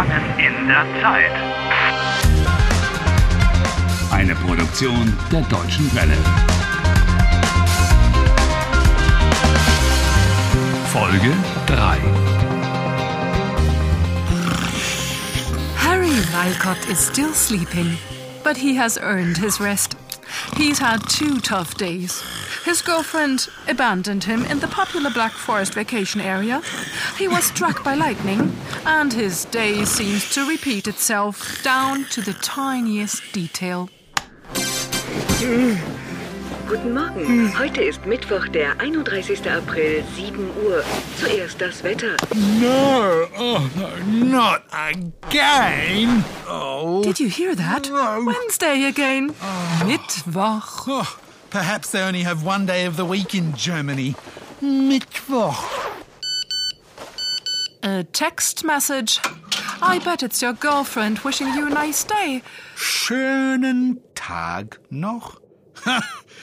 Gefangen in der Zeit. Eine Produktion der Deutschen Welle. Folge 3. Harry Walcott is still sleeping, but he has earned his rest. He's had two tough days. His girlfriend abandoned him in the popular Black Forest vacation area. He was struck by lightning, and his day seems to repeat itself down to the tiniest detail. Mm. Guten Morgen. Heute ist Mittwoch, der 31. April, 7 Uhr. Zuerst das Wetter. No, oh no, not again. Oh. Did you hear that? No. Wednesday again. Oh. Mittwoch. Oh, Perhaps they only have one day of the week in Germany. Mittwoch. A text message. I bet it's your girlfriend wishing you a nice day. Schönen Tag noch.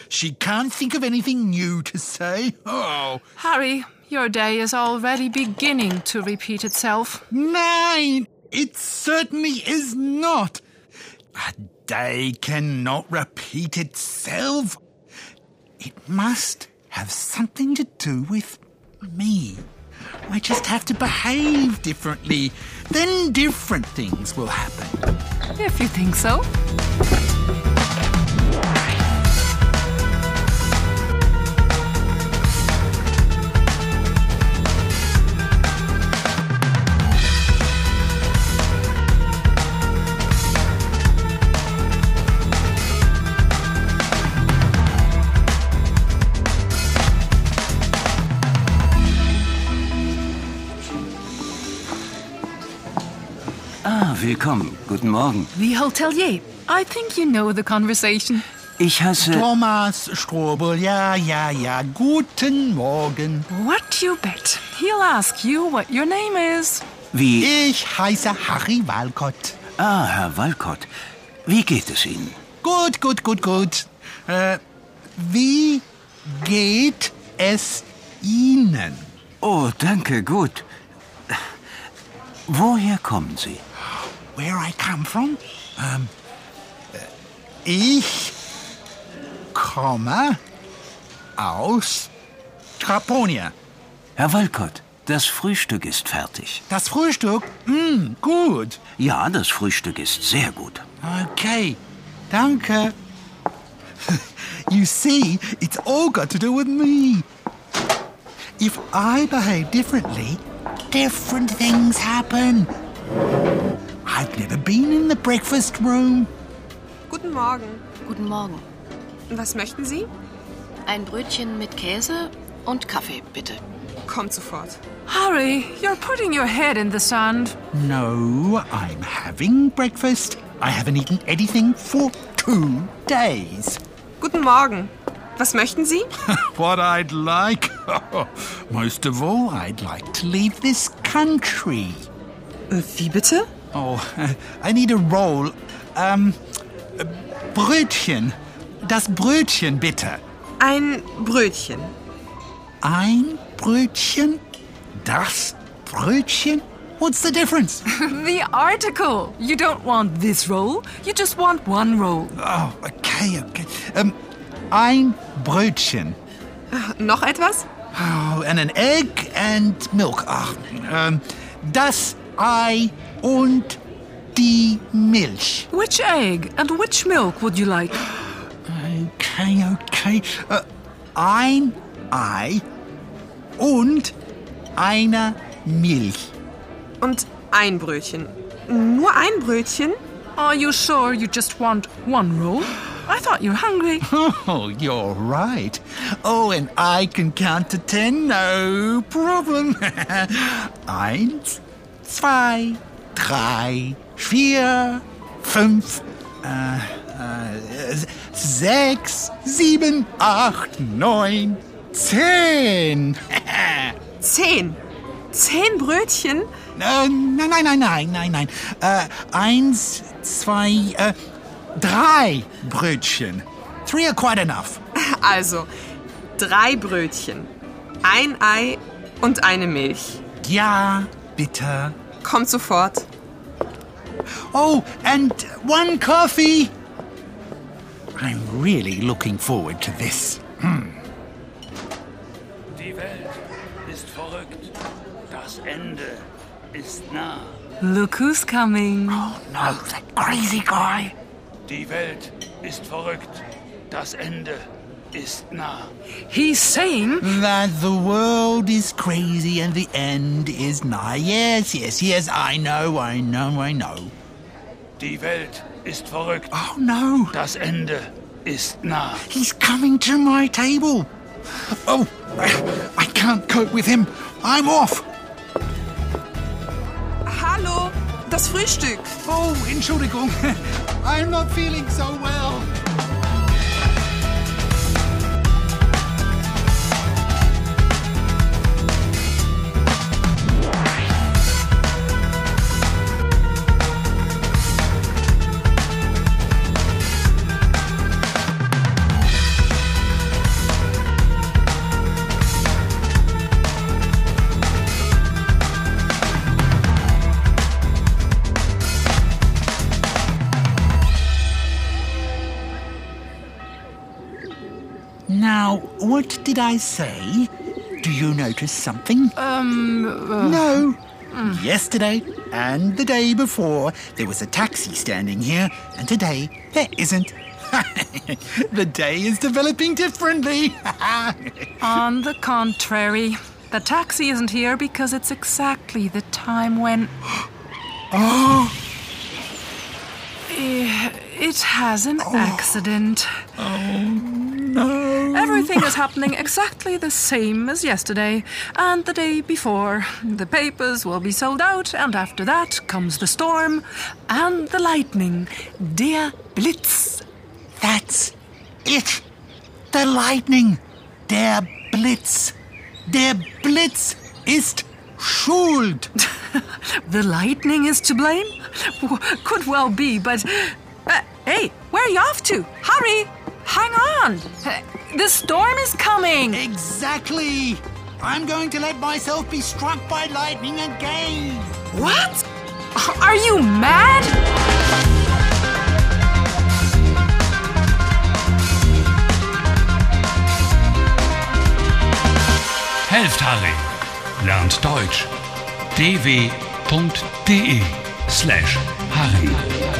she can't think of anything new to say. Oh, Harry, your day is already beginning to repeat itself. nein, it certainly is not. A day cannot repeat itself. It must have something to do with me. I just have to behave differently. Then different things will happen. If you think so. Ah, willkommen. Guten Morgen. The hotelier. I think you know the conversation. Ich heiße. Thomas Strobel, ja, ja, ja. Guten Morgen. What you bet? He'll ask you what your name is. Wie? Ich heiße Harry Walcott. Ah, Herr Walcott. Wie geht es Ihnen? Gut, gut, gut, gut. Äh, wie geht es Ihnen? Oh, danke, gut. Woher kommen Sie? Where I come from? Ähm, äh, ich komme aus Traponia. Herr Walcott, das Frühstück ist fertig. Das Frühstück? Mm, gut. Ja, das Frühstück ist sehr gut. Okay, danke. you see, it's all got to do with me. If I behave differently, different things happen. I've never been in the breakfast room. Guten Morgen. Guten Morgen. Was möchten Sie? Ein Brötchen mit Käse und Kaffee, bitte. Kommt sofort. Harry, you're putting your head in the sand. No, I'm having breakfast. I haven't eaten anything for two days. Guten Morgen. Was möchten Sie? what I'd like? Most of all, I'd like to leave this country. Wie bitte? Oh, I need a roll. Um, äh, Brötchen. Das Brötchen, bitte. Ein Brötchen. Ein Brötchen? Das Brötchen? What's the difference? The article. You don't want this roll, you just want one roll. Oh, okay, okay. Um, ein Brötchen. Noch etwas? Oh, and an egg and milk. Ach, ähm, das Ei und die Milch. Which egg and which milk would you like? Okay, okay. Äh, ein Ei und eine Milch. Und ein Brötchen. Nur ein Brötchen? Are you sure you just want one roll? I thought you were hungry. Oh, you're right. Oh, and I can count to ten, no problem. Eins, zwei, drei, vier, fünf, äh, äh, sechs, sieben, acht, neun, zehn. Zehn. Zehn Brötchen? Äh, nein, nein, nein, nein, nein, nein. Äh, eins, zwei, äh, drei Brötchen. Three are quite enough. Also, drei Brötchen. Ein Ei und eine Milch. Ja, bitte. Kommt sofort. Oh, and one coffee. I'm really looking forward to this. Die Welt ist verrückt. Das Ende ist nah. Look who's coming. No, that crazy guy. Die Welt ist verrückt. Das Ende ist nah. He's saying That the world is crazy and the end is nigh. Yes, yes, yes, I know, I know, I know. Die Welt ist verrückt. Oh no, Das Ende ist nah. he's coming to my table. Oh, I can't cope with him. I'm off. Hallo, das Frühstück. Oh, Entschuldigung. I'm not feeling so well. What did I say? Do you notice something? um No. Yesterday and the day before, there was a taxi standing here, and today there isn't. the day is developing differently. On the contrary, the taxi isn't here because it's exactly the time when. oh, Eh, It has an accident. no. Everything is happening exactly the same as yesterday and the day before. The papers will be sold out, and after that comes the storm and the lightning. Der Blitz. That's it. The lightning. Der Blitz. Der Blitz ist schuld. The lightning is to blame? Could well be, but. Uh, hey, where are you off to? Hurry! Hang on! The storm is coming! Exactly. I'm going to let myself be struck by lightning again. What? Are you mad? Helft Harry. Lernt Deutsch. dw.de slash Harry.